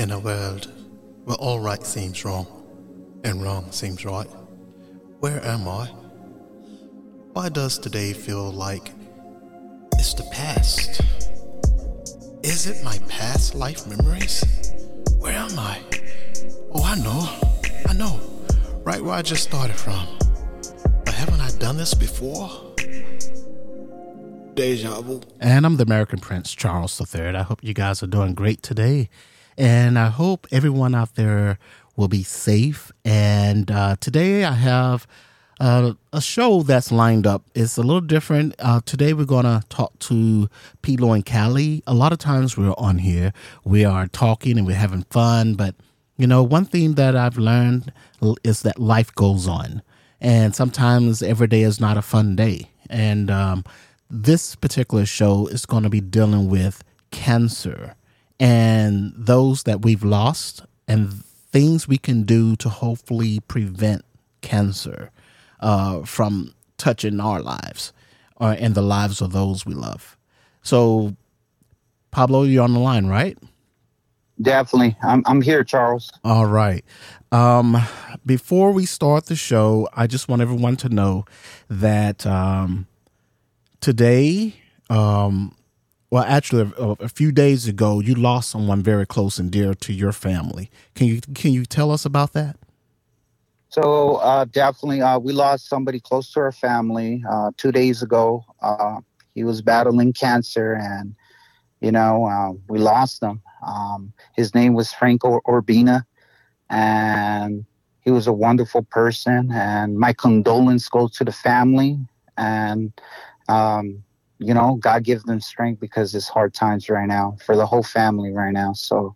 In a world where all right seems wrong and wrong seems right, where am I? Why does today feel like it's the past? Is it my past life memories? Where am I? Oh, I know. I know. Right where I just started from. But haven't I done this before? Deja vu. And I'm the American Prince, Charles III. I hope you guys are doing great today. And I hope everyone out there will be safe. And uh, today I have uh, a show that's lined up. It's a little different. Uh, today we're going to talk to Pilo and Callie. A lot of times we're on here, we are talking and we're having fun. But, you know, one thing that I've learned is that life goes on. And sometimes every day is not a fun day. And um, this particular show is going to be dealing with cancer and those that we've lost and things we can do to hopefully prevent cancer uh, from touching our lives or and the lives of those we love. So, Pablo, you're on the line, right? Definitely. I'm, I'm here, Charles. All right. Um, before we start the show, I just want everyone to know that um, today, um, well, actually, a, a, few days ago, you lost someone very close and dear to your family. Can you can you tell us about that? So uh, definitely, uh, we lost somebody close to our family uh, two days ago. Uh, he was battling cancer, and you know uh, we lost him. Um, his name was Franco Urbina, and he was a wonderful person. And my condolence goes to the family, and um, you know, God gives them strength because it's hard times right now for the whole family right now. So,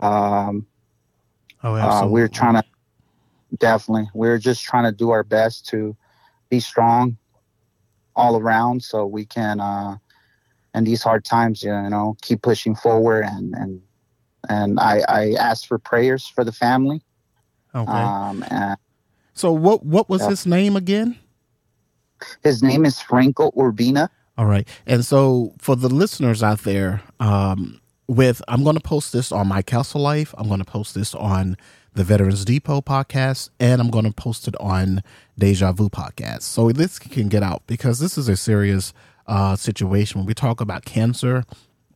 um, oh, uh, we're trying to definitely, we're just trying to do our best to be strong all around so we can, uh, in these hard times, you know, keep pushing forward and, and, and I, I asked for prayers for the family. Okay. Um, and, so what, what was his name again? His name is Franco Urbina. All right. And so for the listeners out there, um, with I'm going to post this on my Castle Life. I'm going to post this on the Veterans Depot podcast, and I'm going to post it on Deja Vu podcast. So this can get out because this is a serious uh, situation when we talk about cancer.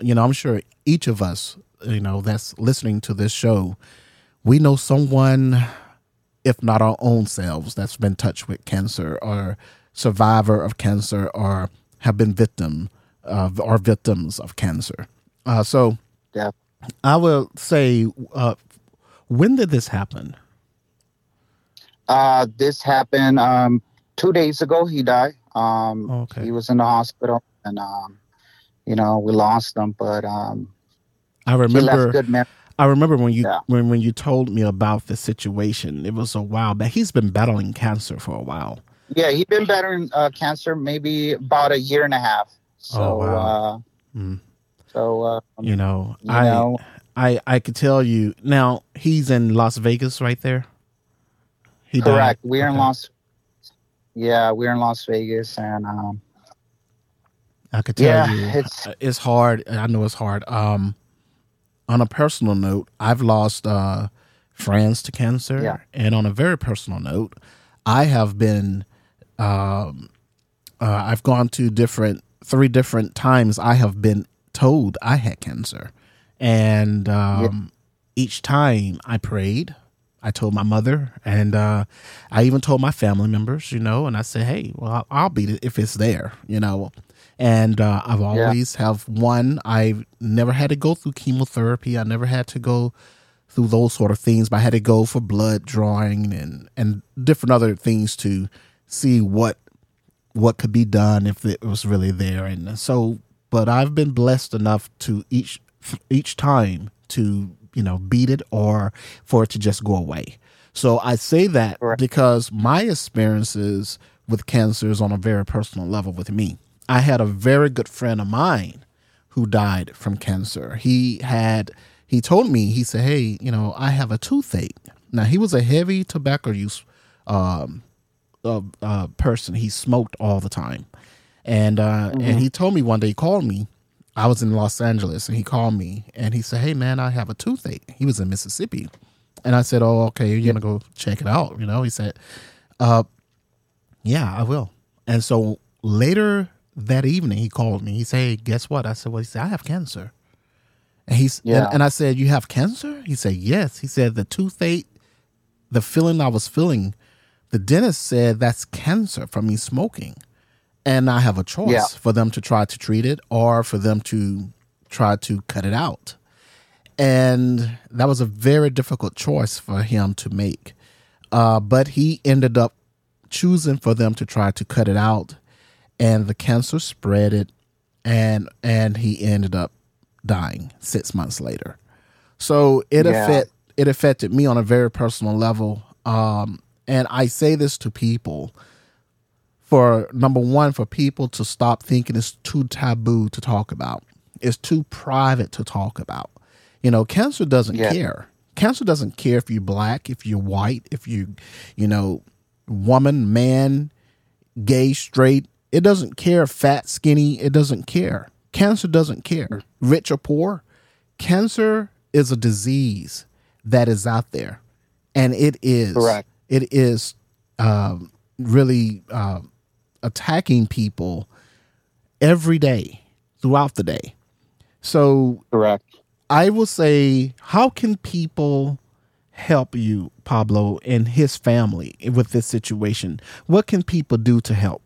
You know, I'm sure each of us, you know, that's listening to this show, we know someone, if not our own selves, that's been touched with cancer or survivor of cancer or have been victim of or victims of cancer. Uh, so, yeah, I will say, uh, when did this happen? Uh, this happened um, two days ago. He died. Um, okay. He was in the hospital, and um, you know we lost him. But um, I remember. I remember when you yeah. when when you told me about the situation. It was a while back. He's been battling cancer for a while. Yeah, he's been battling uh, cancer maybe about a year and a half. So, oh, wow. uh, mm. so uh, you know, you I know, I I could tell you now. He's in Las Vegas, right there. He correct. Died. We're okay. in Las. Yeah, we're in Las Vegas, and um, I could tell yeah, you, it's it's hard. I know it's hard. Um, on a personal note, I've lost uh, friends to cancer, yeah. and on a very personal note, I have been um, uh, I've gone to different three different times. I have been told I had cancer, and um, each time I prayed. I told my mother, and uh, I even told my family members, you know, and I said, "Hey, well, I'll, I'll beat it if it's there," you know. And uh, I've always yeah. have one. I've never had to go through chemotherapy. I never had to go through those sort of things, but I had to go for blood drawing and and different other things to see what what could be done if it was really there. And so, but I've been blessed enough to each each time to you know beat it or for it to just go away. So I say that because my experiences with cancer is on a very personal level with me. I had a very good friend of mine who died from cancer. He had he told me he said, "Hey, you know, I have a toothache." Now he was a heavy tobacco use um, uh, uh, person. He smoked all the time, and uh, mm-hmm. and he told me one day he called me I was in Los Angeles and he called me and he said, Hey man, I have a toothache. He was in Mississippi. And I said, Oh, okay, you're gonna go check it out. You know, he said, uh, yeah, I will. And so later that evening he called me. He said, hey, guess what? I said, Well, he said, I have cancer. And he's yeah. and, and I said, You have cancer? He said, Yes. He said the toothache, the feeling I was feeling, the dentist said that's cancer from me smoking and I have a choice yeah. for them to try to treat it or for them to try to cut it out. And that was a very difficult choice for him to make. Uh, but he ended up choosing for them to try to cut it out, and the cancer spread it, and and he ended up dying six months later. So it yeah. affect it affected me on a very personal level. Um, and I say this to people for number one, for people to stop thinking it's too taboo to talk about. It's too private to talk about. You know, cancer doesn't yeah. care. Cancer doesn't care if you're black, if you're white, if you, you know, woman, man, gay, straight. It doesn't care fat, skinny. It doesn't care. Cancer doesn't care, rich or poor. Cancer is a disease that is out there, and it is correct. It is um, really uh, attacking people every day throughout the day. So, correct. I will say, how can people help you, Pablo, and his family with this situation? What can people do to help?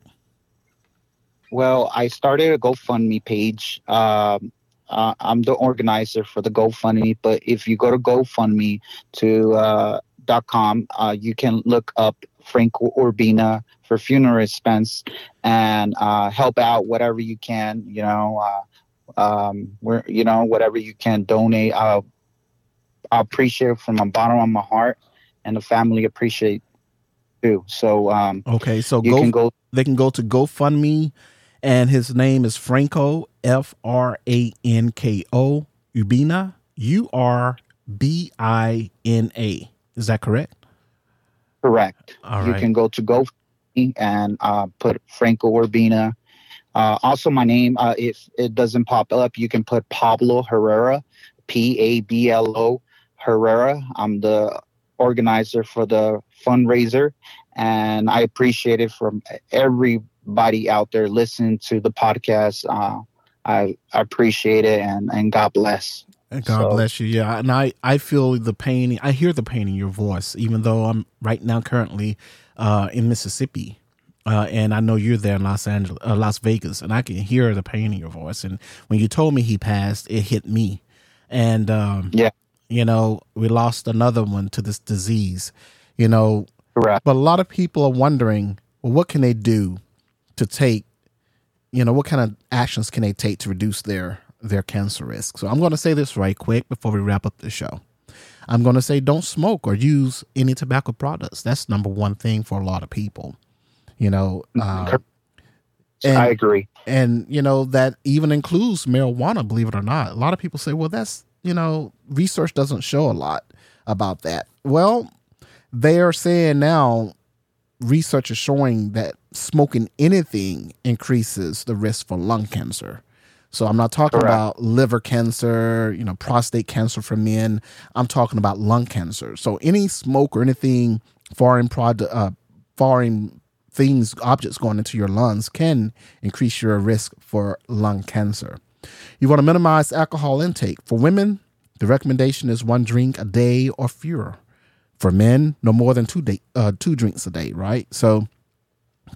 Well, I started a GoFundMe page. Um, uh, I'm the organizer for the GoFundMe, but if you go to GoFundMe to uh, .com, uh, you can look up Franco Urbina for funeral expense and uh, help out whatever you can. You know, uh, um, where you know whatever you can donate. I'll, I appreciate it from the bottom of my heart, and the family appreciate too. So um, okay, so you go, can go. They can go to GoFundMe, and his name is Franco F R A N K O Urbina U R B I N A. Is that correct? Correct. you can go to Go and uh, put Franco Urbina. Uh, also, my name, uh, if it doesn't pop up, you can put Pablo Herrera, P A B L O Herrera. I'm the organizer for the fundraiser, and I appreciate it from everybody out there listening to the podcast. Uh, I, I appreciate it, and, and God bless. And God so, bless you. Yeah, and I I feel the pain. I hear the pain in your voice, even though I'm right now currently uh, in Mississippi. Uh, and I know you're there in Los Angeles, uh, Las Vegas, and I can hear the pain in your voice. And when you told me he passed, it hit me. And um, yeah, you know, we lost another one to this disease. You know, Correct. but a lot of people are wondering, well, what can they do to take? You know, what kind of actions can they take to reduce their their cancer risk? So I'm going to say this right quick before we wrap up the show. I'm going to say don't smoke or use any tobacco products. That's number one thing for a lot of people. You know, uh, and, I agree. And, you know, that even includes marijuana, believe it or not. A lot of people say, well, that's, you know, research doesn't show a lot about that. Well, they are saying now research is showing that smoking anything increases the risk for lung cancer. So I'm not talking Correct. about liver cancer, you know, prostate cancer for men. I'm talking about lung cancer. So any smoke or anything foreign product, uh, foreign things, objects going into your lungs can increase your risk for lung cancer. You want to minimize alcohol intake. For women, the recommendation is one drink a day or fewer. For men, no more than two day, uh, two drinks a day. Right. So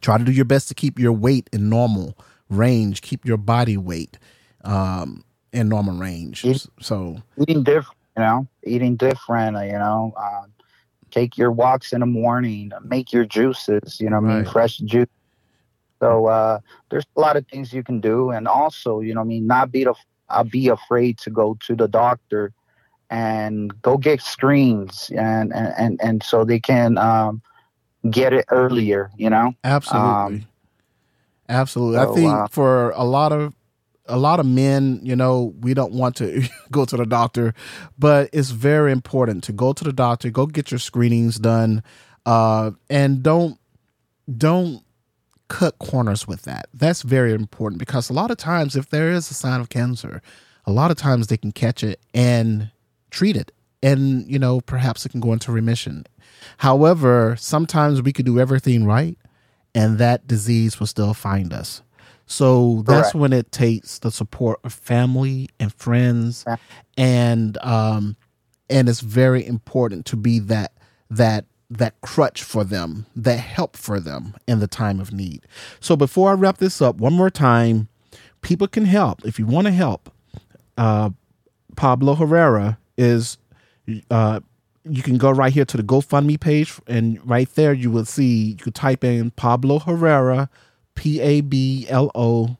try to do your best to keep your weight in normal range, keep your body weight um, in normal range. Eat, so eating different, you know, eating different, you know, uh, take your walks in the morning, make your juices, you know, right. I mean, fresh juice. So uh, there's a lot of things you can do, and also, you know, I mean, not be the, uh, be afraid to go to the doctor and go get screens, and and and, and so they can um, get it earlier. You know, absolutely. Um, Absolutely. So, I think uh, for a lot of a lot of men, you know, we don't want to go to the doctor, but it's very important to go to the doctor, go get your screenings done, uh, and don't don't cut corners with that. That's very important because a lot of times, if there is a sign of cancer, a lot of times they can catch it and treat it. And, you know, perhaps it can go into remission. However, sometimes we could do everything right and that disease will still find us. So that's Correct. when it takes the support of family and friends, yeah. and um, and it's very important to be that that that crutch for them, that help for them in the time of need. So before I wrap this up, one more time, people can help if you want to help. Uh, Pablo Herrera is. Uh, you can go right here to the GoFundMe page, and right there you will see you can type in Pablo Herrera P A B L O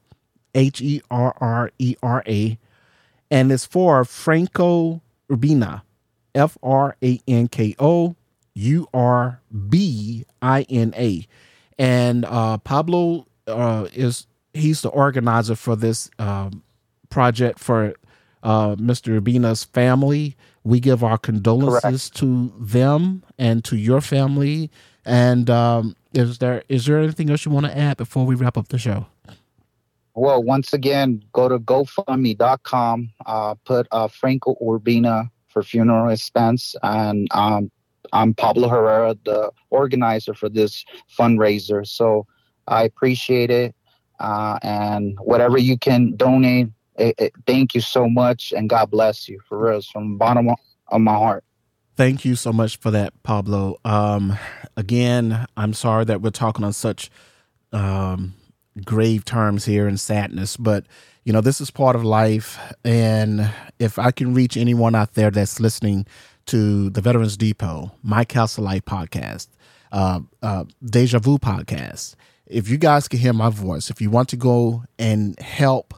H E R R E R A, and it's for Franco Urbina, F R A N K O U R B I N A, and uh, Pablo uh, is he's the organizer for this um, project for uh, Mr. Urbina's family. We give our condolences Correct. to them and to your family, and um, is there is there anything else you want to add before we wrap up the show? Well, once again, go to GoFundMe.com, uh, put uh, Franco Urbina for funeral expense, and um, I'm Pablo Herrera, the organizer for this fundraiser. So I appreciate it, uh, and whatever you can donate, it, it, thank you so much, and God bless you for real, from the bottom of my heart. Thank you so much for that, Pablo. Um, again, I'm sorry that we're talking on such um, grave terms here and sadness, but you know this is part of life. And if I can reach anyone out there that's listening to the Veterans Depot, My Castle Life podcast, uh, uh, Deja Vu podcast, if you guys can hear my voice, if you want to go and help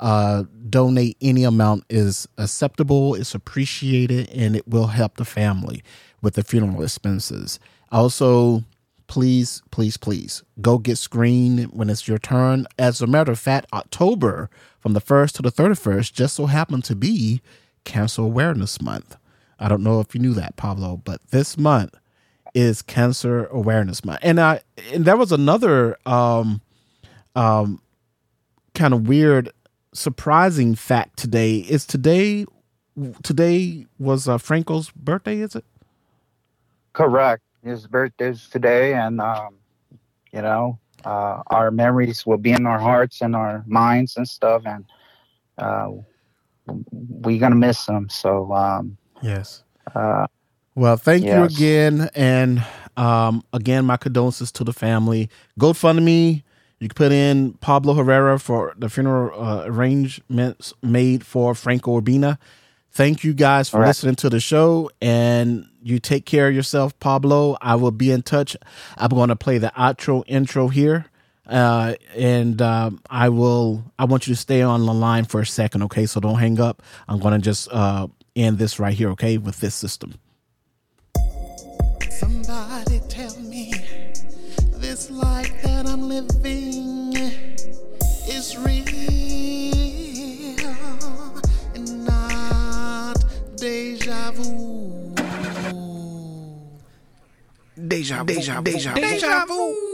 uh, donate any amount is acceptable, it's appreciated, and it will help the family with the funeral expenses. Also, please, please, please go get screened when it's your turn. As a matter of fact, October from the 1st to the 31st just so happened to be Cancer Awareness Month. I don't know if you knew that, Pablo, but this month is Cancer Awareness Month. And I and there was another um um kind of weird surprising fact today is today today was uh, Franco's birthday, is it? Correct. His birthday is today, and um, you know, uh, our memories will be in our hearts and our minds and stuff, and uh, we're gonna miss him. So um, yes. Uh, well, thank yes. you again, and um, again, my condolences to the family. GoFundMe you can put in Pablo Herrera for the funeral uh, arrangements made for Franco Urbina. Thank you guys for right. listening to the show, and you take care of yourself, Pablo. I will be in touch. I'm going to play the outro intro here, uh, and um, I will. I want you to stay on the line for a second, okay? So don't hang up. I'm going to just uh, end this right here, okay, with this system. Vu. Deja, deja, deja, deja vu.